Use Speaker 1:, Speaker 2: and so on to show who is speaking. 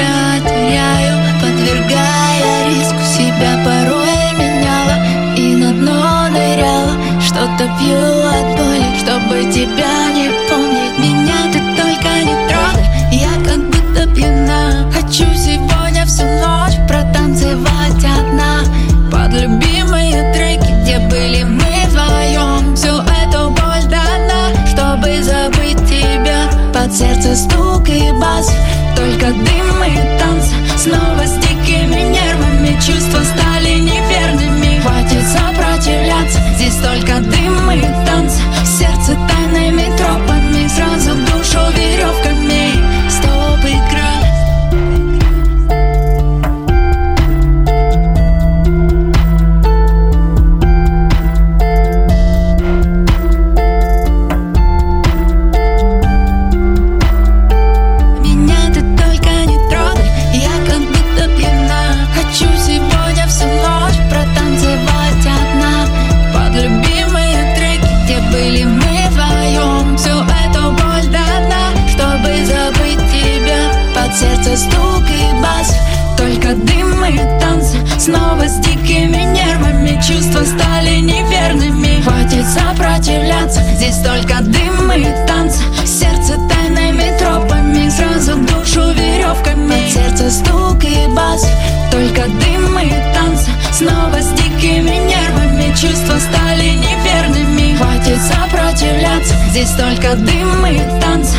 Speaker 1: себя теряю Подвергая риску себя порой меняла И на дно ныряла. Что-то пью от боли Чтобы тебя не помнить. Меня ты только не трогай Я как будто пьяна. Хочу сегодня всю ночь протанцевать одна. Под любимые треки, где были мы вдвоем. Всю эту боль дана, чтобы забыть тебя. Под сердце стук и бас. Только дым и танцы Снова с дикими нервами Чувства сердце стук и бас, только дым и танцы Снова с дикими нервами, чувства стали неверными. Хватит сопротивляться, здесь только дым и танцы. Сердце тайными тропами, сразу душу веревками. Под сердце стук и бас, только дым и танцы Снова с дикими нервами, чувства стали неверными. Хватит сопротивляться, здесь только дым и танцы